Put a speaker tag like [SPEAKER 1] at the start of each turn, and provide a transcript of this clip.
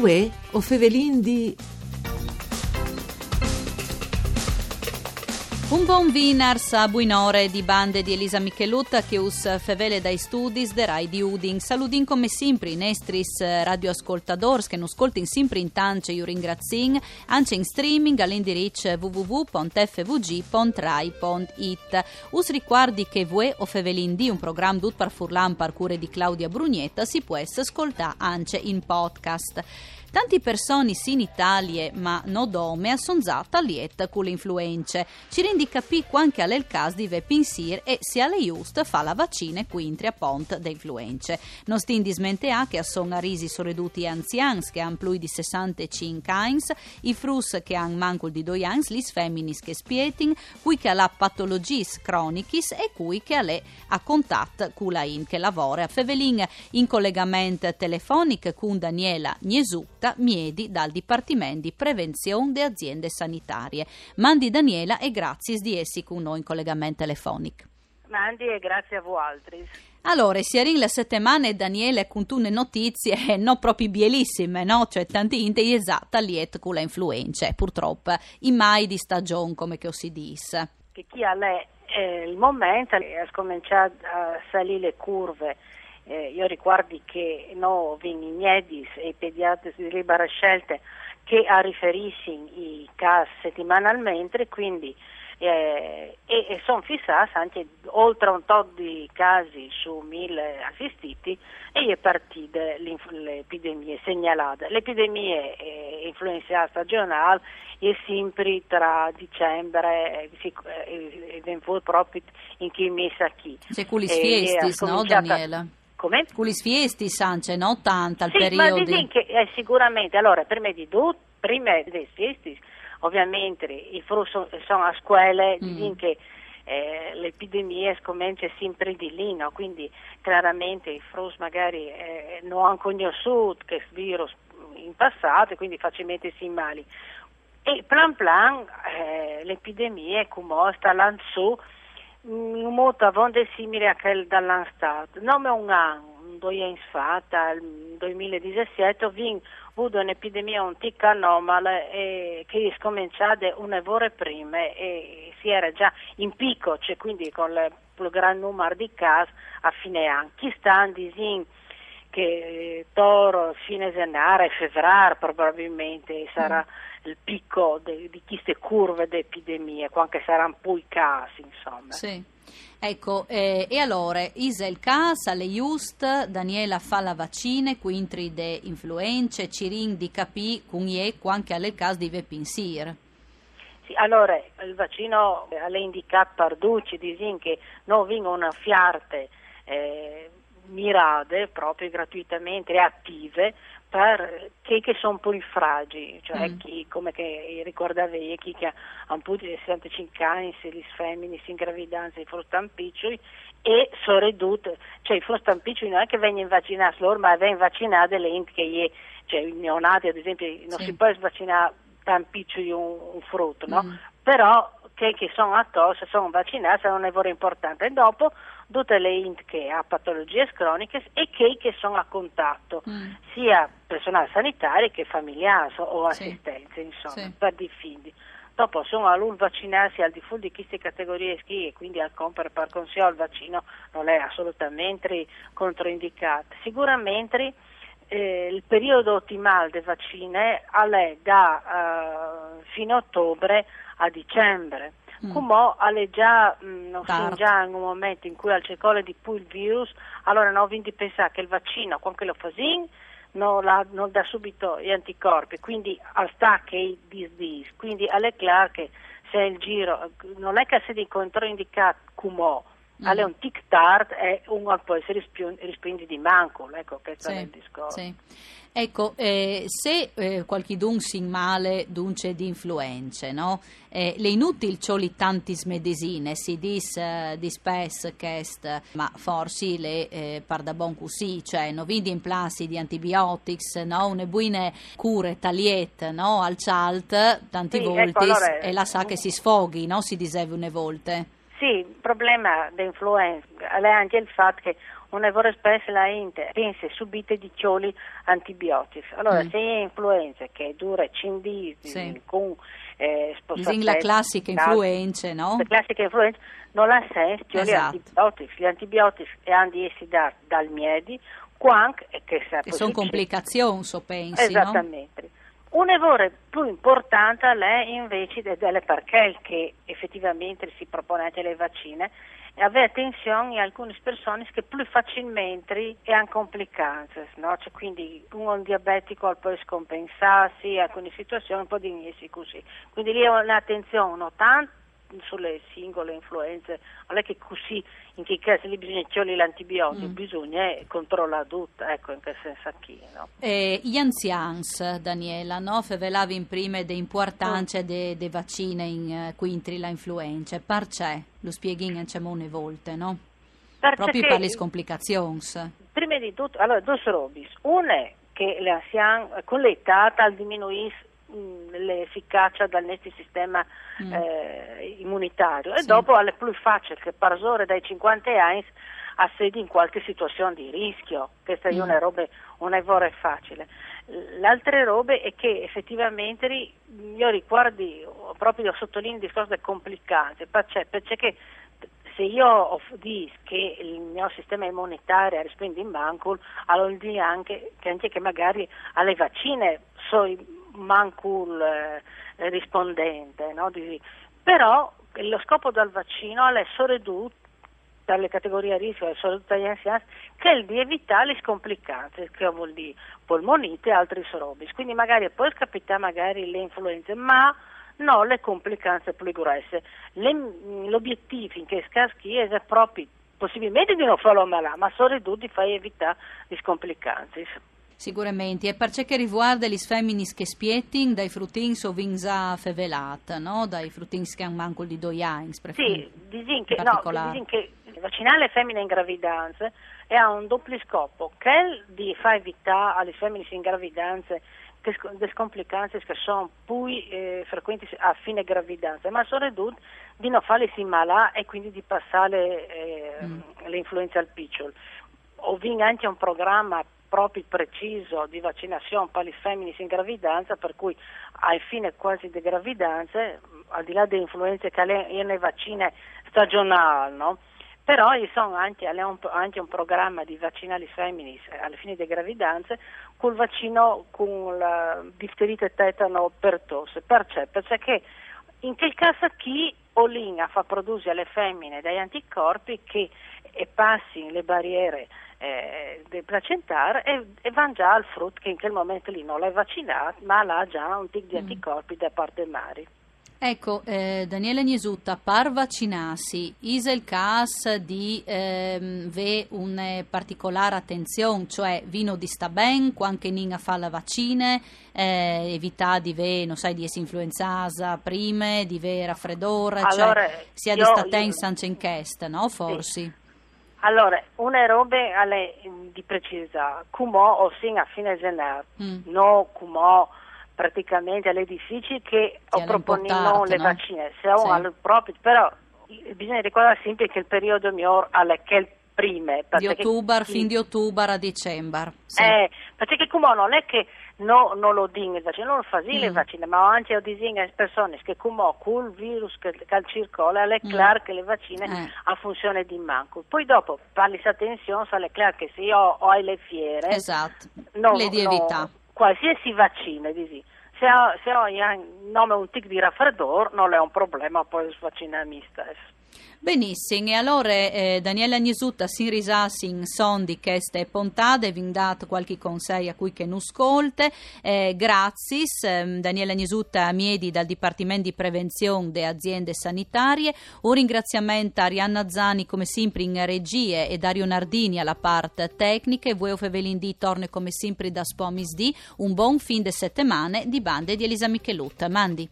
[SPEAKER 1] Uè, o fevelin di...
[SPEAKER 2] Un buon vinars a buinore di bande di Elisa Michelutta che us fevele dai studis de Rai di Udin. Saludin come sempre in estris radioascoltadors che non ascoltin sempre in tance io ringrazin, anche in streaming all'indirizzo www.fvg.rai.it. Us ricordi che voi o fevelin di un programma dut par furlan par cure di Claudia Brugnetta si può ascoltare anche in podcast. Tanti persone in Italia, ma no dome, già lieta con le influenze. Ci rendi capire anche alle caso di ve pensir e se alle just fa la vaccina quintri a pont de influenze. Non sti dismentea che sono arisi soreduti anziani che hanno più di 65 anni, i frus che hanno manco di 2 anni, gli femminis che spietin, cui che ha patologis cronichis e cui che ha a contatto con la in che lavora a Fevelin in collegamento telefonico con Daniela Gnesu Miedi dal Dipartimento di Prevenzione delle Aziende Sanitarie. Mandi Daniela e grazie di essi con noi in collegamento telefonico.
[SPEAKER 3] Mandi e grazie a voi altri.
[SPEAKER 2] Allora, si in le settimane Daniele con tutte notizie eh, non proprio bielissime, no? Cioè tanti inte esatta liet con le influenze, purtroppo, i mai di stagione come che si dice.
[SPEAKER 3] Che chi ha lei eh, il momento è cominciato a salire le curve eh, io ricordo che noi vignedis e i pediatri di libera scelta che a riferisci i casi settimanalmente, quindi eh, e, e sono fissati anche oltre un tot di casi su mille assistiti e è partita l'epidemia segnalata. L'epidemia è influenza stagionale è sempre tra dicembre e eh, proprio in chi messa chi.
[SPEAKER 2] C'è le fiestis, no Daniela?
[SPEAKER 3] Come?
[SPEAKER 2] Con le fiesti, Sance, no? Tanta al
[SPEAKER 3] sì,
[SPEAKER 2] periodo.
[SPEAKER 3] Ma che, eh, sicuramente, allora, prima di tutto, prima delle fiesti, ovviamente i frutti sono, a scuole, mm. che eh, l'epidemia comincia sempre di lì, no? quindi chiaramente i frutti magari eh, non hanno conosciuto questo virus in passato e quindi facilmente si mali. E plan plan eh, l'epidemia come sta lanciando Mm, molto avonde simile a quel dall'anno stato. Nome un anno, due anni fa, nel 2017, ho avuto un'epidemia un tic anomala e che è scominciata una ore prima e si era già in picco, cioè quindi con il più gran numero di casi a fine anno. Chi sta in disin che toro, fine gennaio, febbraio probabilmente sarà mm il picco de, di queste curve di epidemie, anche saranno poi casi, insomma.
[SPEAKER 2] Sì. Ecco, eh, e allora, Isel Cas, le Just, Daniela fa la vaccina, quintri de influenze, Cirin di capì, con Ieco anche alle case di Vepinsir.
[SPEAKER 3] Sì, allora, il vaccino alle indicato Parducci, disin che non vengono una fiarte eh, mirate, proprio gratuitamente, attive, per chi che sono poi fragili, cioè mm. chi, come che ricordavi, chi che ha un po' di 65 anni, se gli femmini si ingravidanza, i frustampiccioli e sono ridotte, cioè i frustampiccioli non è che vengono vaccinati loro, ma vengono vaccinate le int che gli, cioè i neonati ad esempio, non sì. si può vaccinare tampiccioli un, un frutto, no? Mm. Però che, che sono a tosse, sono vaccinati, è importante. E dopo tutte le int che ha patologie croniche e che, che sono a contatto, mm. sia personale sanitario che familiare o assistenza, sì. insomma, sì. per difendi. Dopo sono a lui vaccinarsi al di fuori di queste categorie schi e quindi al compere per consiglio il vaccino non è assolutamente controindicato. Sicuramente eh, il periodo ottimale delle vaccine è da uh, fine ottobre a dicembre. Mm. Alle già, mh, mm, già in un momento in cui al circolo di più il virus, allora non quindi pensare che il vaccino, quando lo fa non, la, non, dà subito gli anticorpi, quindi al stacche dis dis, quindi alle chiaro che se il giro non è che se di controindicato come mm. è un tic tard e uno poi si risprendi di manco, ecco questo sì, è il discorso.
[SPEAKER 2] Sì. Ecco, eh, se eh, qualchidun si male dunce di influenze, no? Eh, le inutili cioli tanti smedesine, si dis eh, di spes chest, ma forse le eh, pardabon così, cioè no vidi in plassi di antibiotics, no? Une buine cure taliet, no? Al chalt, tanti sì, volte, ecco, allora, e la sa che si sfoghi, no? Si diseve une volte.
[SPEAKER 3] Sì, il problema dell'influenza è anche il fatto che una volta spesso la gente pensa subito di cioli antibiotici. Allora,
[SPEAKER 2] Mm.
[SPEAKER 3] se è influenza che dura 5 giorni
[SPEAKER 2] Sì.
[SPEAKER 3] con eh,
[SPEAKER 2] Disin la classica influenza, no?
[SPEAKER 3] La classica influenza non ha senso, cioè gli
[SPEAKER 2] Esatto.
[SPEAKER 3] antibiotici. Gli antibiotici hanno di essere dati dal miedi, quando, e che,
[SPEAKER 2] Che sono complicazioni, so pensi, no?
[SPEAKER 3] Un errore più importante è invece de- delle perché che effettivamente si propone anche le vaccine e avere attenzione a alcune persone che più facilmente hanno complicanze, no? Cioè, quindi un diabetico può scompensarsi, in alcune situazioni può dirsi così. Quindi lì è un'attenzione tanto sulle singole influenze, non è che così in che caso lì bisogna togliere l'antibiotico,
[SPEAKER 2] Mm.
[SPEAKER 3] bisogna controllare tutto, ecco in che senso qui, no?
[SPEAKER 2] Eh, gli anzians, Daniela, no? Fevelavi in prime de importanza de, de vaccine in eh, quintri la influenza. Perché? Lo spieghi in una volte, no?
[SPEAKER 3] Perché
[SPEAKER 2] Proprio per le complicazioni.
[SPEAKER 3] prima di tutto, allora, due robe. Una è che l'anziano con l'età tal diminuisce l'efficacia del nostro sistema
[SPEAKER 2] Mm.
[SPEAKER 3] eh, immunitario e
[SPEAKER 2] Sì.
[SPEAKER 3] dopo è più facile che persone dai 50 anni assedi in qualche situazione di rischio. Questa è
[SPEAKER 2] Mm.
[SPEAKER 3] una roba, una roba facile. L'altra roba è che effettivamente io ricordi proprio sottolineo il discorso delle complicanze, perché, perché se io dico che il mio sistema immunitario risponde in banco, allora vuol dire anche che, anche che magari alle vaccine sono manco eh, rispondente, no? Di- però lo scopo del vaccino è soprattutto dalle categorie a rischio e soprattutto agli anziani, che è di evitare le scomplicanze, che vuol dire polmonite e altri sorobis. Quindi magari può capitare magari le influenze, ma non le complicanze più grosse. Le- l'obiettivo in che scaschi è proprio possibilmente di non farlo malare, ma soprattutto di far evitare le scomplicanze.
[SPEAKER 2] Sicuramente, e per ciò che riguarda gli femminis che spietting, dai fruttini o vinza fevelat, no? Dai fruttini che hanno manco di due anni,
[SPEAKER 3] Sì, disin che, no, disin che vaccinare le femmine in gravidanza e ha un doppio scopo, che di far evitare alle femmine in gravidanza che le scomplicanze che sono più eh, frequenti a fine gravidanza, ma soprattutto di non farle si malà e quindi di passare eh,
[SPEAKER 2] Mm.
[SPEAKER 3] le influenze al picciolo. Ho vinto anche un programma proprio preciso di vaccinazione per le femmine in gravidanza, per cui al fine quasi di gravidanze, al di là delle influenze che le, le vaccine stagionali, no? però ci sono anche, è anche un programma di vaccinare le femmine alla fine delle gravidanze col vaccino con la difterite tetano per tosse. Perché? Perché in quel caso chi Olina fa produrre alle femmine degli anticorpi che e passi le barriere eh, del placentare e, e vanno già al frutto che in quel momento lì non l'hai vaccinato ma l'ha già un tic di
[SPEAKER 2] Mm.
[SPEAKER 3] anticorpi da parte del mari.
[SPEAKER 2] Ecco, eh, Daniele Niesutta, par vaccinarsi, is il caso di ehm, ve una particolare attenzione, cioè vino di sta ben, quando ninga fa la vaccine, eh, evitare di ve, non sai, di essere influenzasa prima, di ve raffreddore,
[SPEAKER 3] Allora,
[SPEAKER 2] cioè sia di sta
[SPEAKER 3] io-
[SPEAKER 2] tensa anche in chest, no? Forse.
[SPEAKER 3] Allora, una roba alle, di precisare, come o sin a fine gennaio,
[SPEAKER 2] Mm.
[SPEAKER 3] no come praticamente alle difficili che
[SPEAKER 2] Sì,
[SPEAKER 3] o
[SPEAKER 2] alle
[SPEAKER 3] proponiamo
[SPEAKER 2] importate,
[SPEAKER 3] le
[SPEAKER 2] no?
[SPEAKER 3] vaccine, se
[SPEAKER 2] Sì.
[SPEAKER 3] alle proprie, però bisogna ricordare sempre che il periodo migliore è che il prime.
[SPEAKER 2] Di ottobre, fin di ottobre a dicembre. Sì.
[SPEAKER 3] Eh, perché come non è che no, non lo dicono il vaccino, non lo le
[SPEAKER 2] Mm.
[SPEAKER 3] vaccine, ma anche lo dicono le persone che come con il virus che, che circola, è
[SPEAKER 2] Mm.
[SPEAKER 3] chiaro che le vaccine
[SPEAKER 2] Eh.
[SPEAKER 3] hanno funzione di manco. Poi dopo, parli attenzione, è chiaro che se io ho le fiere,
[SPEAKER 2] Esatto,
[SPEAKER 3] no,
[SPEAKER 2] le di
[SPEAKER 3] no,
[SPEAKER 2] evità.
[SPEAKER 3] qualsiasi vaccino, dici, se ho, se ho un tic di raffreddore non è un problema, poi vaccinarmi stesso.
[SPEAKER 2] Benissimo, e allora eh, Daniela Agnesutta si risassi in sondi queste pontate, vi dato qualche consiglio a cui che non ascolte, eh, grazie ehm, Daniela Agnesutta a Miedi dal Dipartimento di Prevenzione delle Aziende Sanitarie, un ringraziamento a Arianna Zani come sempre in regie e Dario Nardini alla parte tecnica e voi Fevelindì torna come sempre da Spomis D, un buon fin de settimane di bande di Elisa Michelutta, Mandi.